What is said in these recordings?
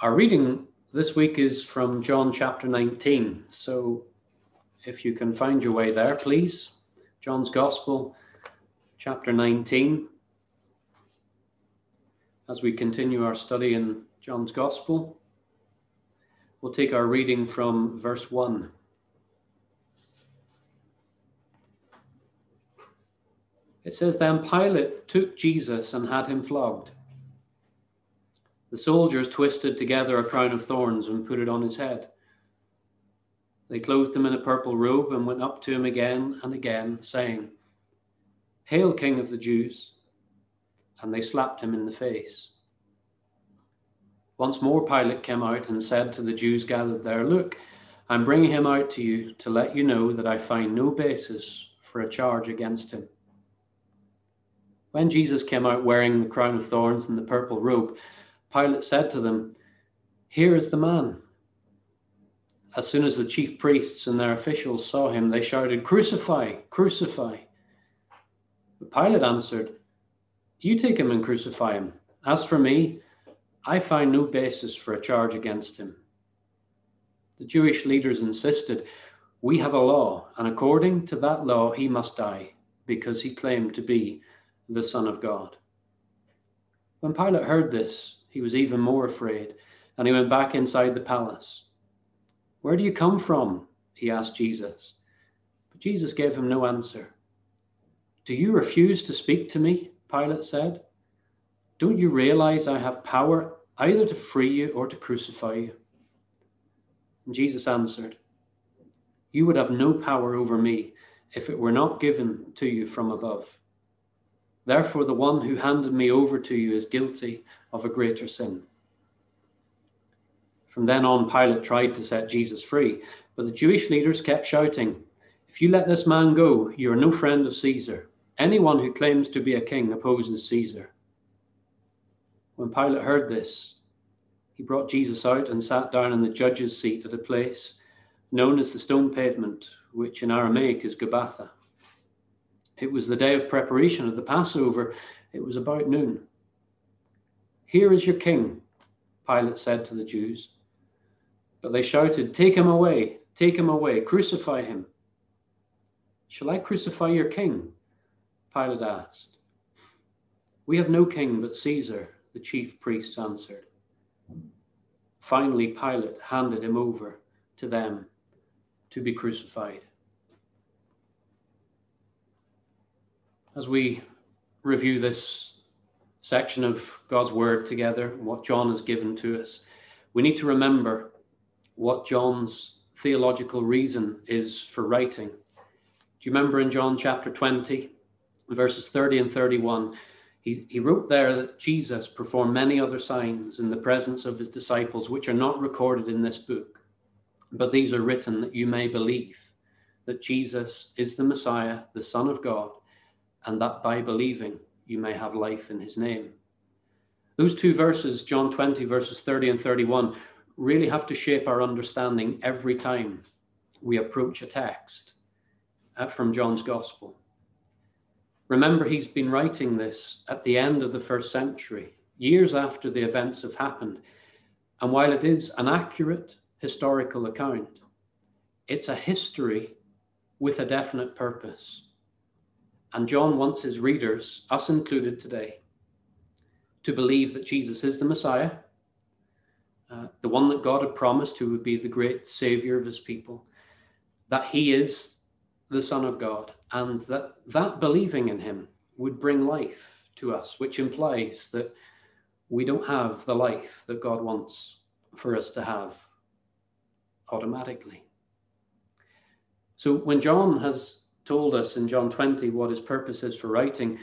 Our reading this week is from John chapter 19. So if you can find your way there, please. John's Gospel, chapter 19. As we continue our study in John's Gospel, we'll take our reading from verse 1. It says, Then Pilate took Jesus and had him flogged. The soldiers twisted together a crown of thorns and put it on his head. They clothed him in a purple robe and went up to him again and again, saying, Hail, King of the Jews! And they slapped him in the face. Once more, Pilate came out and said to the Jews gathered there, Look, I'm bringing him out to you to let you know that I find no basis for a charge against him. When Jesus came out wearing the crown of thorns and the purple robe, Pilate said to them, Here is the man. As soon as the chief priests and their officials saw him, they shouted, Crucify, crucify. But Pilate answered, You take him and crucify him. As for me, I find no basis for a charge against him. The Jewish leaders insisted, We have a law, and according to that law, he must die, because he claimed to be the Son of God. When Pilate heard this, he was even more afraid, and he went back inside the palace. Where do you come from? he asked Jesus. But Jesus gave him no answer. Do you refuse to speak to me? Pilate said. Don't you realize I have power either to free you or to crucify you? And Jesus answered, You would have no power over me if it were not given to you from above. Therefore, the one who handed me over to you is guilty of a greater sin. From then on, Pilate tried to set Jesus free, but the Jewish leaders kept shouting, If you let this man go, you are no friend of Caesar. Anyone who claims to be a king opposes Caesar. When Pilate heard this, he brought Jesus out and sat down in the judge's seat at a place known as the stone pavement, which in Aramaic is Gabbatha. It was the day of preparation of the Passover. It was about noon. Here is your king, Pilate said to the Jews. But they shouted, Take him away, take him away, crucify him. Shall I crucify your king? Pilate asked. We have no king but Caesar, the chief priests answered. Finally, Pilate handed him over to them to be crucified. As we review this section of God's Word together, what John has given to us, we need to remember what John's theological reason is for writing. Do you remember in John chapter 20, verses 30 and 31? He, he wrote there that Jesus performed many other signs in the presence of his disciples, which are not recorded in this book, but these are written that you may believe that Jesus is the Messiah, the Son of God and that by believing you may have life in his name. Those two verses, John 20, verses 30 and 31, really have to shape our understanding every time we approach a text uh, from John's Gospel. Remember, he's been writing this at the end of the first century, years after the events have happened. And while it is an accurate historical account, it's a history with a definite purpose. And John wants his readers, us included today, to believe that Jesus is the Messiah, uh, the one that God had promised who would be the great savior of his people, that he is the Son of God, and that that believing in him would bring life to us, which implies that we don't have the life that God wants for us to have automatically. So when John has told us in John 20 what his purpose is for writing,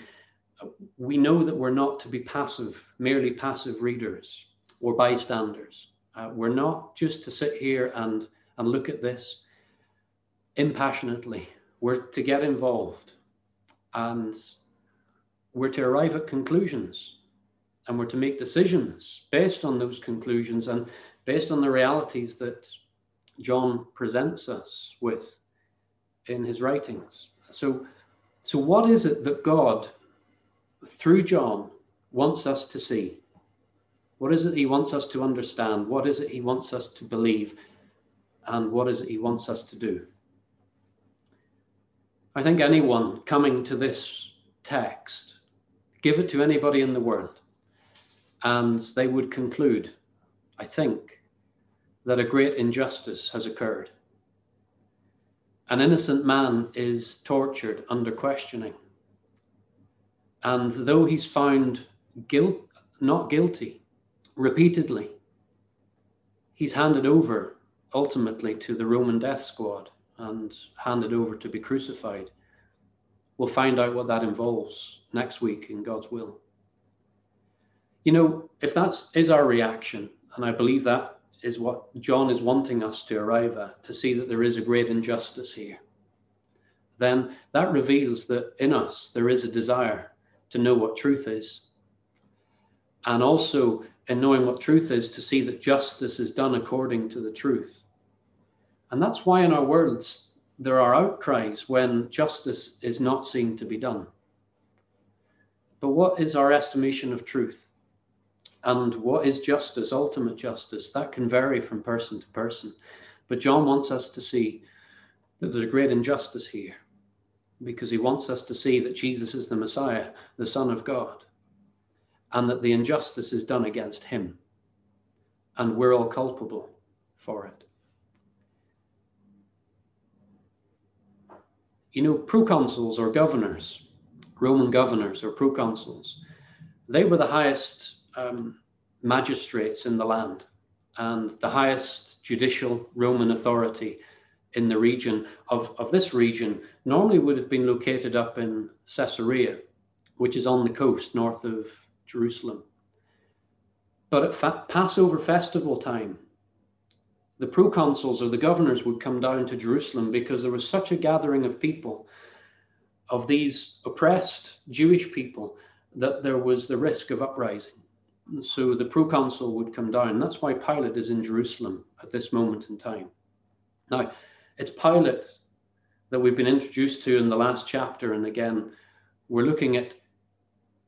we know that we're not to be passive, merely passive readers or bystanders. Uh, we're not just to sit here and, and look at this impassionately. We're to get involved and we're to arrive at conclusions and we're to make decisions based on those conclusions and based on the realities that John presents us with in his writings. So, so what is it that God, through John, wants us to see? What is it he wants us to understand? What is it he wants us to believe? And what is it he wants us to do? I think anyone coming to this text, give it to anybody in the world, and they would conclude, I think, that a great injustice has occurred. An innocent man is tortured under questioning. And though he's found guilt, not guilty repeatedly, he's handed over ultimately to the Roman death squad and handed over to be crucified. We'll find out what that involves next week in God's will. You know, if that is our reaction, and I believe that is what John is wanting us to arrive at, to see that there is a great injustice here, then that reveals that in us there is a desire to know what truth is. And also, in knowing what truth is, to see that justice is done according to the truth. And that's why in our worlds there are outcries when justice is not seen to be done. But what is our estimation of truth? And what is justice, ultimate justice? That can vary from person to person. But John wants us to see that there's a great injustice here because he wants us to see that Jesus is the Messiah, the Son of God, and that the injustice is done against him. And we're all culpable for it. You know, proconsuls or governors, Roman governors or proconsuls, they were the highest um, magistrates in the land and the highest judicial Roman authority in the region of, of this region normally would have been located up in Caesarea, which is on the coast north of Jerusalem. But at fa- Passover festival time, the proconsuls or the governors would come down to Jerusalem because there was such a gathering of people, of these oppressed Jewish people, that there was the risk of uprising. So the proconsul would come down. That's why Pilate is in Jerusalem at this moment in time. Now, it's Pilate that we've been introduced to in the last chapter. And again, we're looking at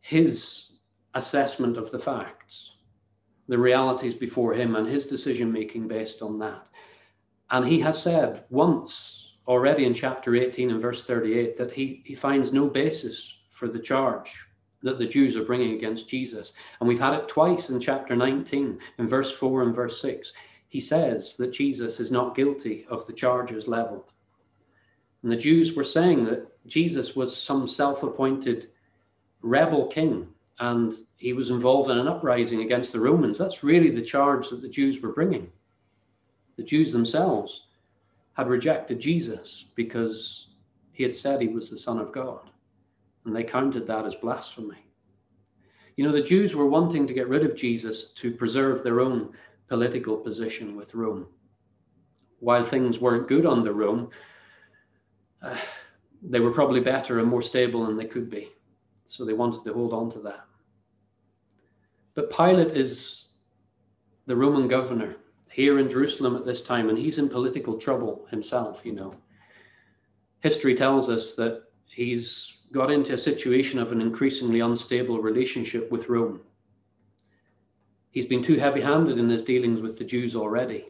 his assessment of the facts, the realities before him, and his decision making based on that. And he has said once already in chapter 18 and verse 38 that he, he finds no basis for the charge that the Jews are bringing against Jesus. And we've had it twice in chapter 19, in verse 4 and verse 6. He says that Jesus is not guilty of the charges leveled. And the Jews were saying that Jesus was some self appointed rebel king and he was involved in an uprising against the Romans. That's really the charge that the Jews were bringing. The Jews themselves had rejected Jesus because he had said he was the Son of God and they counted that as blasphemy. You know, the Jews were wanting to get rid of Jesus to preserve their own political position with Rome. While things weren't good under Rome, uh, they were probably better and more stable than they could be. So they wanted to hold on to that. But Pilate is the Roman governor here in Jerusalem at this time, and he's in political trouble himself, you know. History tells us that he's got into a situation of an increasingly unstable relationship with Rome. He's been too heavy handed in his dealings with the Jews already.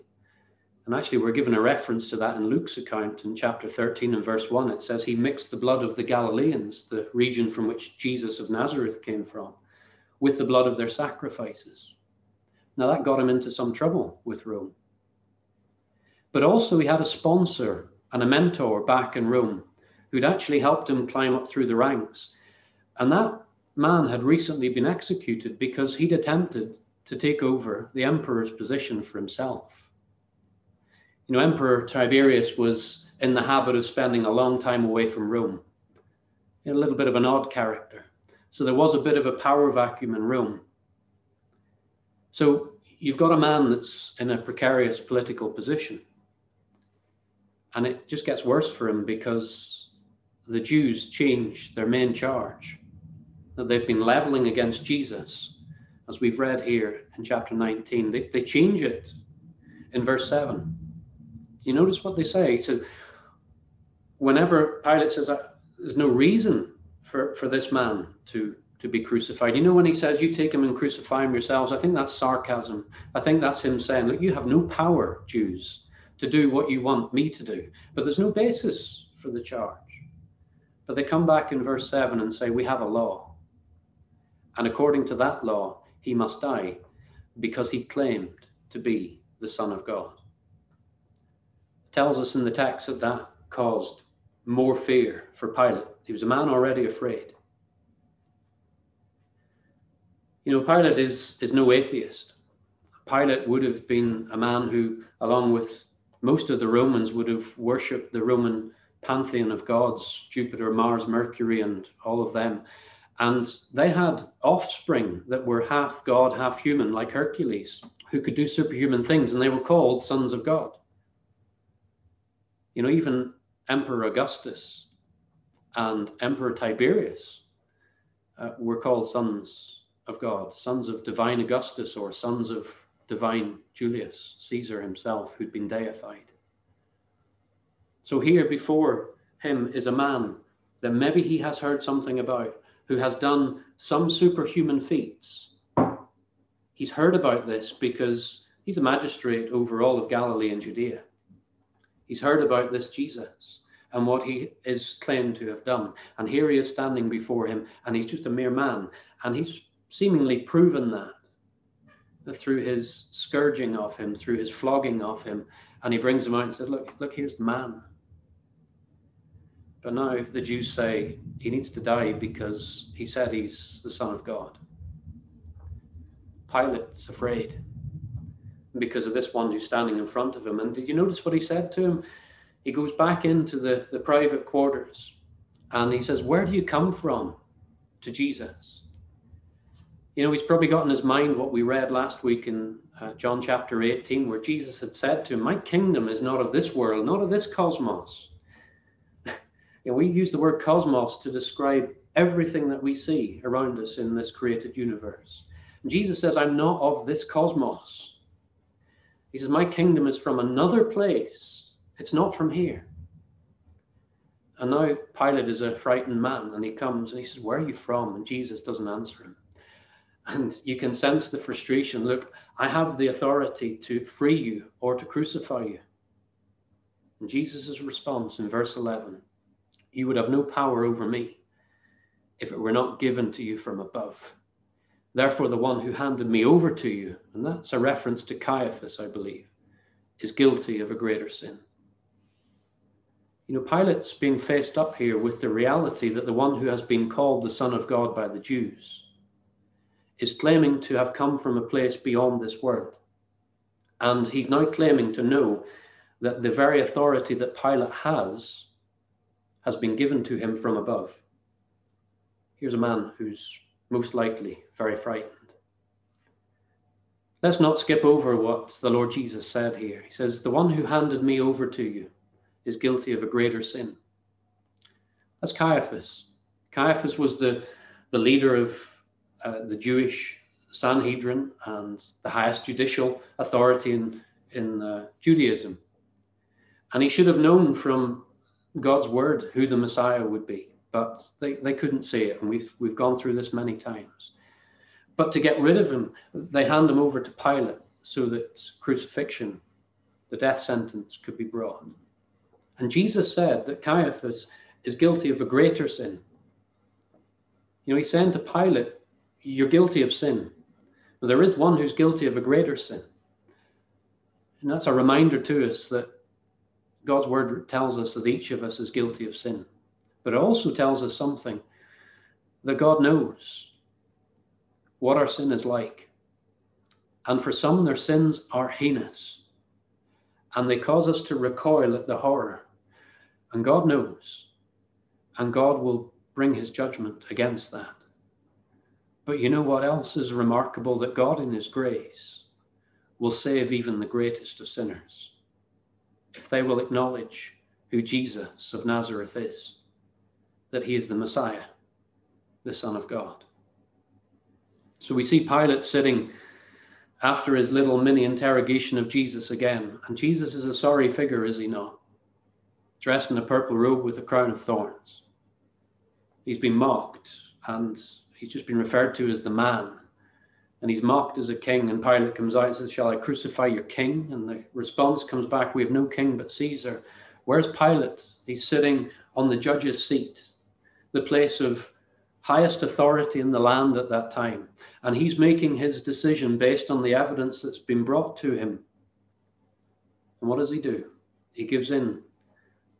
And actually, we're given a reference to that in Luke's account in chapter 13 and verse 1. It says he mixed the blood of the Galileans, the region from which Jesus of Nazareth came from, with the blood of their sacrifices. Now, that got him into some trouble with Rome. But also, he had a sponsor and a mentor back in Rome who'd actually helped him climb up through the ranks. And that man had recently been executed because he'd attempted to take over the emperor's position for himself. You know, Emperor Tiberius was in the habit of spending a long time away from Rome, a little bit of an odd character. So there was a bit of a power vacuum in Rome. So you've got a man that's in a precarious political position. And it just gets worse for him because the Jews change their main charge that they've been leveling against Jesus, as we've read here in chapter 19. They, they change it in verse 7. Do you notice what they say? So, whenever Pilate says, uh, there's no reason for, for this man to to be crucified. You know, when he says, You take him and crucify him yourselves, I think that's sarcasm. I think that's him saying, Look, you have no power, Jews, to do what you want me to do. But there's no basis for the charge. But they come back in verse 7 and say, We have a law. And according to that law, he must die because he claimed to be the Son of God. It tells us in the text that that caused more fear for Pilate. He was a man already afraid. You know, Pilate is, is no atheist. Pilate would have been a man who, along with most of the Romans, would have worshipped the Roman pantheon of gods Jupiter, Mars, Mercury, and all of them. And they had offspring that were half God, half human, like Hercules, who could do superhuman things, and they were called sons of God. You know, even Emperor Augustus and Emperor Tiberius uh, were called sons of God, sons of divine Augustus or sons of divine Julius, Caesar himself, who'd been deified. So here before him is a man that maybe he has heard something about, who has done some superhuman feats. He's heard about this because he's a magistrate over all of Galilee and Judea. He's heard about this Jesus and what he is claimed to have done. And here he is standing before him, and he's just a mere man. And he's seemingly proven that through his scourging of him, through his flogging of him. And he brings him out and says, Look, look, here's the man. But now the Jews say he needs to die because he said he's the Son of God. Pilate's afraid because of this one who's standing in front of him. And did you notice what he said to him? He goes back into the, the private quarters and he says, Where do you come from? to Jesus. You know, he's probably got in his mind what we read last week in uh, John chapter 18, where Jesus had said to him, My kingdom is not of this world, not of this cosmos. You know, we use the word cosmos to describe everything that we see around us in this created universe. And Jesus says, I'm not of this cosmos. He says, My kingdom is from another place. It's not from here. And now Pilate is a frightened man and he comes and he says, Where are you from? And Jesus doesn't answer him. And you can sense the frustration. Look, I have the authority to free you or to crucify you. And Jesus' response in verse 11 You would have no power over me if it were not given to you from above. Therefore, the one who handed me over to you, and that's a reference to Caiaphas, I believe, is guilty of a greater sin. You know, Pilate's being faced up here with the reality that the one who has been called the Son of God by the Jews is claiming to have come from a place beyond this world. And he's now claiming to know that the very authority that Pilate has has been given to him from above. Here's a man who's most likely very frightened. Let's not skip over what the Lord Jesus said here. He says, The one who handed me over to you is guilty of a greater sin. That's Caiaphas. Caiaphas was the, the leader of uh, the Jewish Sanhedrin and the highest judicial authority in, in uh, Judaism. And he should have known from God's word who the Messiah would be, but they, they couldn't see it. And we've, we've gone through this many times. But to get rid of him, they hand him over to Pilate so that crucifixion, the death sentence, could be brought. And Jesus said that Caiaphas is guilty of a greater sin. You know, he said to Pilate, You're guilty of sin. But there is one who's guilty of a greater sin. And that's a reminder to us that God's word tells us that each of us is guilty of sin. But it also tells us something that God knows what our sin is like. And for some, their sins are heinous and they cause us to recoil at the horror and God knows. And God will bring his judgment against that. But you know what else is remarkable? That God, in his grace, will save even the greatest of sinners if they will acknowledge who Jesus of Nazareth is, that he is the Messiah, the Son of God. So we see Pilate sitting after his little mini interrogation of Jesus again. And Jesus is a sorry figure, is he not? dressed in a purple robe with a crown of thorns. He's been mocked and He's just been referred to as the man. And he's mocked as a king. And Pilate comes out and says, Shall I crucify your king? And the response comes back, We have no king but Caesar. Where's Pilate? He's sitting on the judge's seat, the place of highest authority in the land at that time. And he's making his decision based on the evidence that's been brought to him. And what does he do? He gives in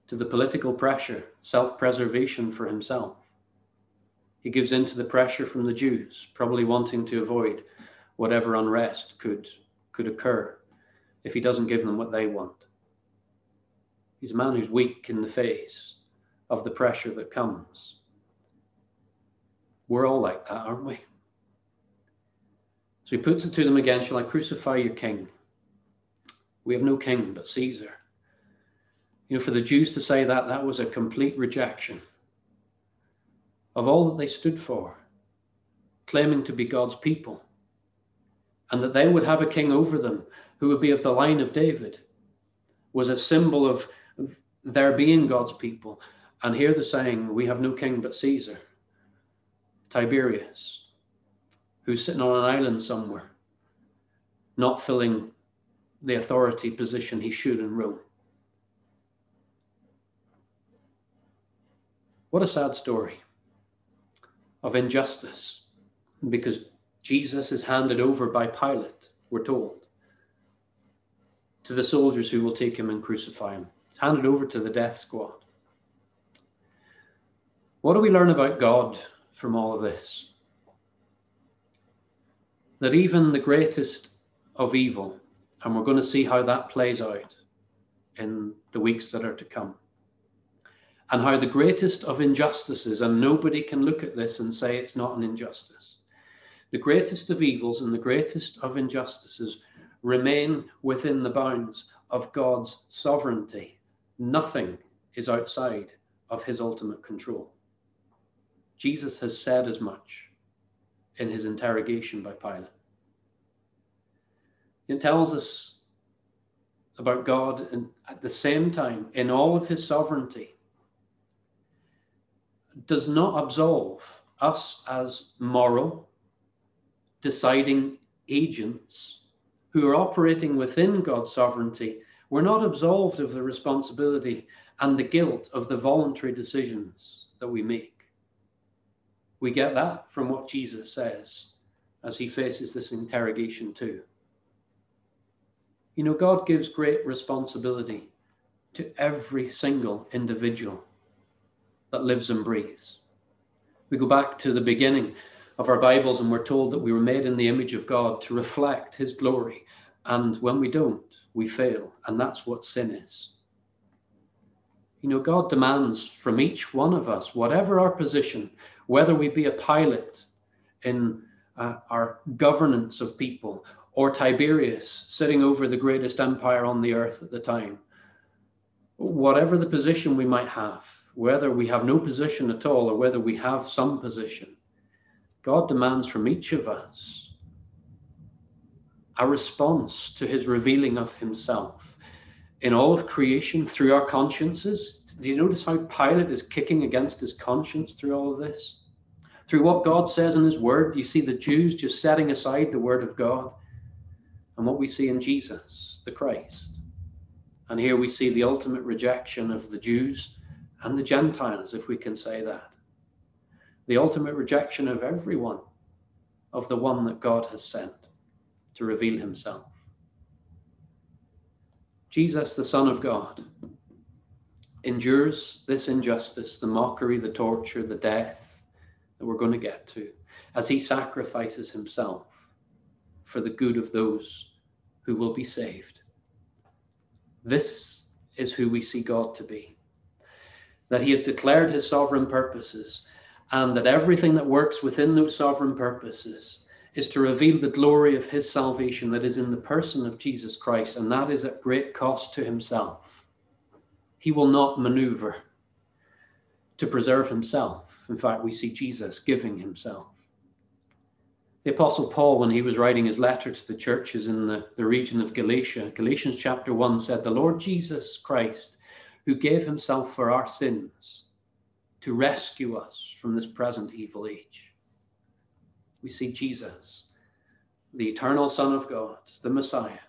to the political pressure, self preservation for himself. He gives in to the pressure from the Jews, probably wanting to avoid whatever unrest could, could occur if he doesn't give them what they want. He's a man who's weak in the face of the pressure that comes. We're all like that, aren't we? So he puts it to them again Shall I crucify your king? We have no king but Caesar. You know, for the Jews to say that, that was a complete rejection of all that they stood for, claiming to be God's people, and that they would have a king over them who would be of the line of David, was a symbol of their being God's people. And here they're saying, We have no king but Caesar, Tiberius, who's sitting on an island somewhere, not filling the authority position he should in Rome. What a sad story of injustice because Jesus is handed over by Pilate, we're told, to the soldiers who will take him and crucify him. It's handed over to the death squad. What do we learn about God from all of this? That even the greatest of evil, and we're going to see how that plays out in the weeks that are to come, and how the greatest of injustices, and nobody can look at this and say it's not an injustice, the greatest of evils and the greatest of injustices remain within the bounds of God's sovereignty. Nothing is outside of his ultimate control. Jesus has said as much in his interrogation by Pilate. It tells us about God and at the same time, in all of his sovereignty, does not absolve us as moral, deciding agents who are operating within God's sovereignty. We're not absolved of the responsibility and the guilt of the voluntary decisions that we make. We get that from what Jesus says as he faces this interrogation, too. You know, God gives great responsibility to every single individual that lives and breathes. We go back to the beginning of our Bibles and we're told that we were made in the image of God to reflect his glory. And when we don't, we fail. And that's what sin is. You know, God demands from each one of us, whatever our position, whether we be a Pilate in uh, our governance of people or Tiberius sitting over the greatest empire on the earth at the time, whatever the position we might have, whether we have no position at all or whether we have some position, God demands from each of us a response to his revealing of himself in all of creation through our consciences. Do you notice how Pilate is kicking against his conscience through all of this? Through what God says in his word, do you see the Jews just setting aside the word of God and what we see in Jesus, the Christ. And here we see the ultimate rejection of the Jews and the Gentiles, if we can say that. The ultimate rejection of everyone, of the one that God has sent to reveal himself. Jesus, the Son of God, endures this injustice, the mockery, the torture, the death that we're going to get to, as he sacrifices himself for the good of those who will be saved. This is who we see God to be that he has declared his sovereign purposes, and that everything that works within those sovereign purposes is to reveal the glory of his salvation that is in the person of Jesus Christ, and that is at great cost to himself. He will not maneuver to preserve himself. In fact, we see Jesus giving himself. The Apostle Paul, when he was writing his letter to the churches in the, the region of Galatia, Galatians chapter 1 said, The Lord Jesus Christ who gave himself for our sins to rescue us from this present evil age. we see Jesus, the eternal Son of God, the Messiah,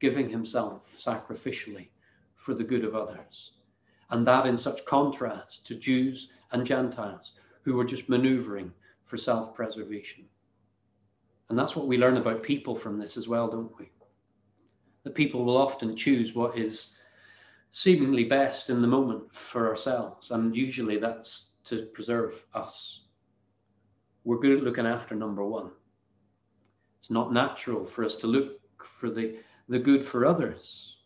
giving himself sacrificially for the good of others. And that in such contrast to Jews and Gentiles who were just maneuvering for self preservation. And that's what we learn about people from this as well, don't we? That people will often choose what is seemingly best in the moment for ourselves, and usually that's to preserve us we're good at looking after number one. It's not natural for us to look for the, the good for others.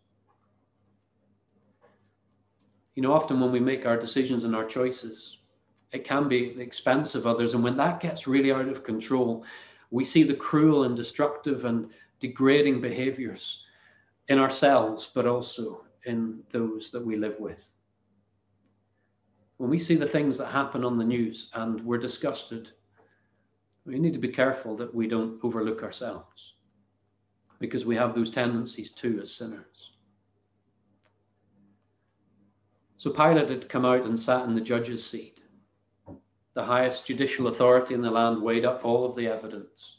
You know, often when we make our decisions and our choices, it can be at the expense of others. And when that gets really out of control, we see the cruel and destructive and degrading behaviors in ourselves, but also in those that we live with. When we see the things that happen on the news and we're disgusted we need to be careful that we don't overlook ourselves because we have those tendencies too as sinners. So Pilate had come out and sat in the judge's seat. The highest judicial authority in the land weighed up all of the evidence.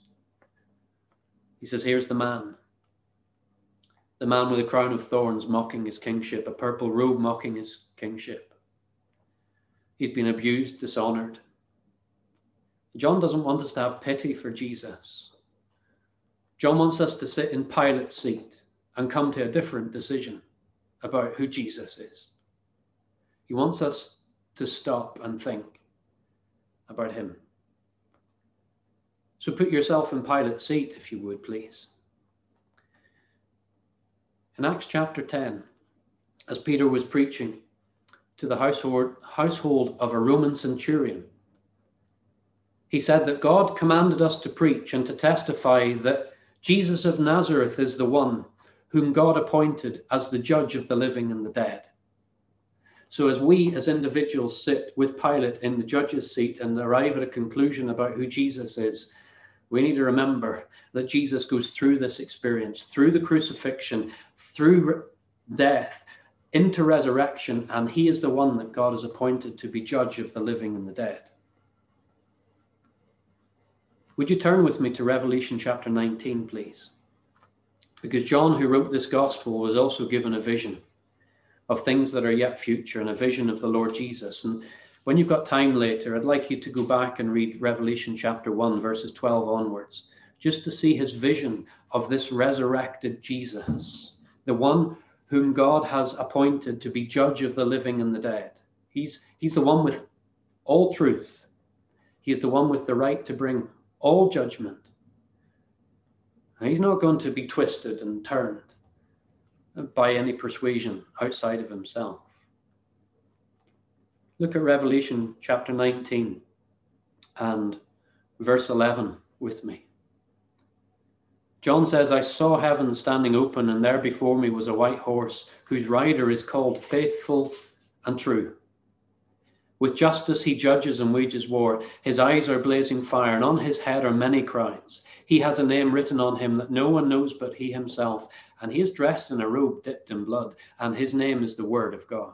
He says, Here's the man. The man with a crown of thorns mocking his kingship, a purple robe mocking his kingship. He's been abused, dishonored, John doesn't want us to have pity for Jesus. John wants us to sit in Pilate's seat and come to a different decision about who Jesus is. He wants us to stop and think about him. So put yourself in Pilate's seat, if you would, please. In Acts chapter 10, as Peter was preaching to the household, household of a Roman centurion, he said that God commanded us to preach and to testify that Jesus of Nazareth is the one whom God appointed as the judge of the living and the dead. So, as we as individuals sit with Pilate in the judge's seat and arrive at a conclusion about who Jesus is, we need to remember that Jesus goes through this experience, through the crucifixion, through death, into resurrection, and he is the one that God has appointed to be judge of the living and the dead. Would you turn with me to Revelation chapter 19, please? Because John, who wrote this gospel, was also given a vision of things that are yet future and a vision of the Lord Jesus. And when you've got time later, I'd like you to go back and read Revelation chapter 1, verses 12 onwards, just to see his vision of this resurrected Jesus, the one whom God has appointed to be judge of the living and the dead. He's, he's the one with all truth. He's the one with the right to bring all judgment. And he's not going to be twisted and turned by any persuasion outside of himself. Look at Revelation chapter 19 and verse 11 with me. John says, I saw heaven standing open, and there before me was a white horse, whose rider is called Faithful and True. With justice he judges and wages war. His eyes are blazing fire, and on his head are many crowns. He has a name written on him that no one knows but he himself, and he is dressed in a robe dipped in blood, and his name is the Word of God.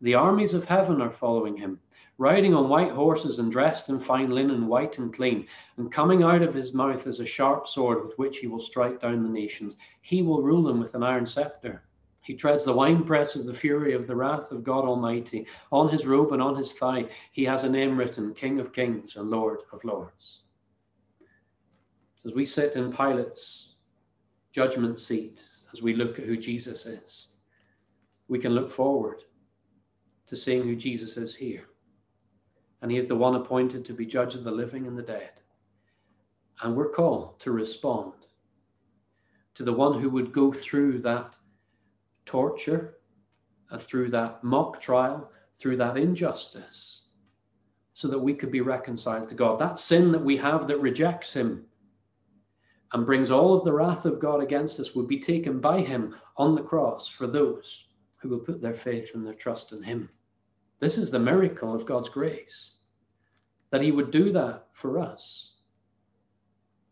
The armies of heaven are following him, riding on white horses and dressed in fine linen, white and clean. And coming out of his mouth is a sharp sword with which he will strike down the nations. He will rule them with an iron scepter. He treads the winepress of the fury of the wrath of God Almighty. On his robe and on his thigh, he has a name written King of Kings and Lord of Lords. As we sit in Pilate's judgment seat, as we look at who Jesus is, we can look forward to seeing who Jesus is here. And he is the one appointed to be judge of the living and the dead. And we're called to respond to the one who would go through that torture, uh, through that mock trial, through that injustice, so that we could be reconciled to God. That sin that we have that rejects Him and brings all of the wrath of God against us would be taken by Him on the cross for those who will put their faith and their trust in Him. This is the miracle of God's grace, that He would do that for us.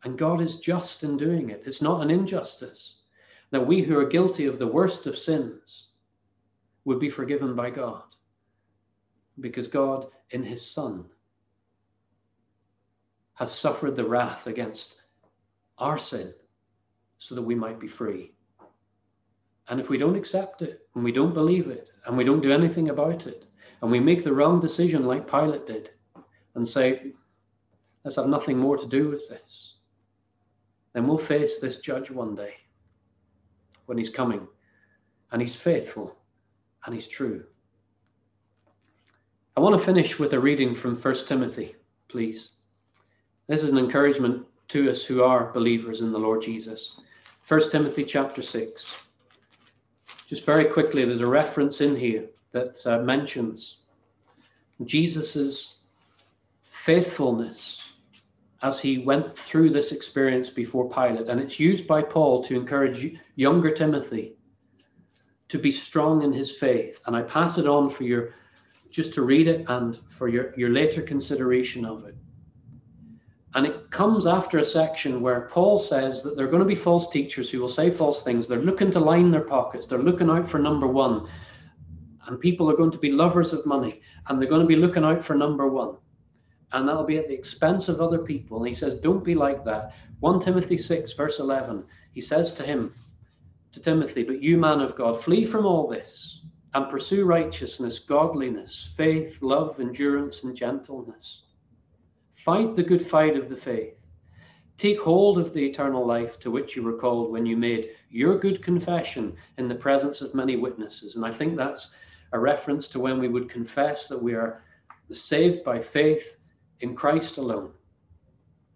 And God is just in doing it. It's not an injustice that we who are guilty of the worst of sins would be forgiven by God because God, in his Son, has suffered the wrath against our sin so that we might be free. And if we don't accept it, and we don't believe it, and we don't do anything about it, and we make the wrong decision like Pilate did, and say, let's have nothing more to do with this, then we'll face this judge one day when he's coming, and he's faithful and he's true. I want to finish with a reading from 1 Timothy, please. This is an encouragement to us who are believers in the Lord Jesus. 1 Timothy chapter 6. Just very quickly, there's a reference in here that uh, mentions Jesus's faithfulness as he went through this experience before Pilate. And it's used by Paul to encourage younger Timothy to be strong in his faith. And I pass it on for your just to read it and for your, your later consideration of it. And it comes after a section where Paul says that there are going to be false teachers who will say false things. They're looking to line their pockets, they're looking out for number one. And people are going to be lovers of money and they're going to be looking out for number one. And that'll be at the expense of other people. And he says, Don't be like that. 1 Timothy 6, verse 11, he says to him, to Timothy, But you, man of God, flee from all this and pursue righteousness, godliness, faith, love, endurance, and gentleness. Fight the good fight of the faith. Take hold of the eternal life to which you were called when you made your good confession in the presence of many witnesses. And I think that's a reference to when we would confess that we are saved by faith in Christ alone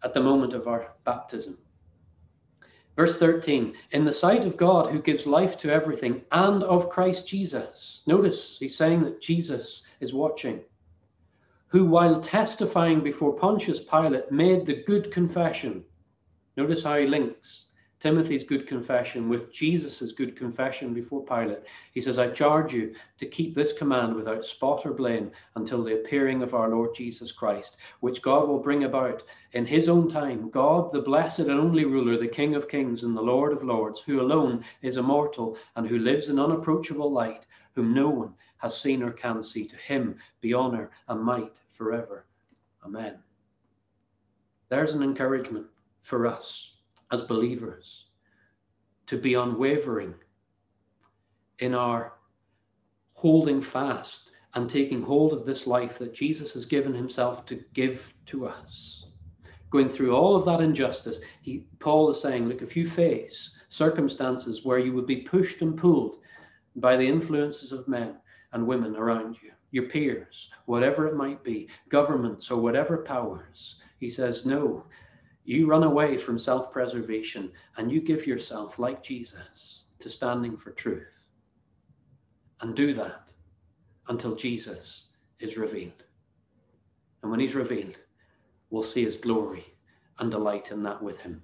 at the moment of our baptism. Verse 13, in the sight of God who gives life to everything and of Christ Jesus. Notice he's saying that Jesus is watching. Who, while testifying before Pontius Pilate, made the good confession. Notice how he links Timothy's good confession with Jesus' good confession before Pilate. He says, I charge you to keep this command without spot or blame until the appearing of our Lord Jesus Christ, which God will bring about in his own time. God, the blessed and only ruler, the King of kings and the Lord of lords, who alone is immortal and who lives in unapproachable light, whom no one has seen or can see. To him be honor and might forever. Amen. There's an encouragement for us as believers to be unwavering in our holding fast and taking hold of this life that Jesus has given himself to give to us. Going through all of that injustice, he, Paul is saying, look, if you face circumstances where you would be pushed and pulled by the influences of men and women around you, your peers, whatever it might be, governments or whatever powers, he says, no, you run away from self preservation and you give yourself, like Jesus, to standing for truth. And do that until Jesus is revealed. And when he's revealed, we'll see his glory and delight in that with him.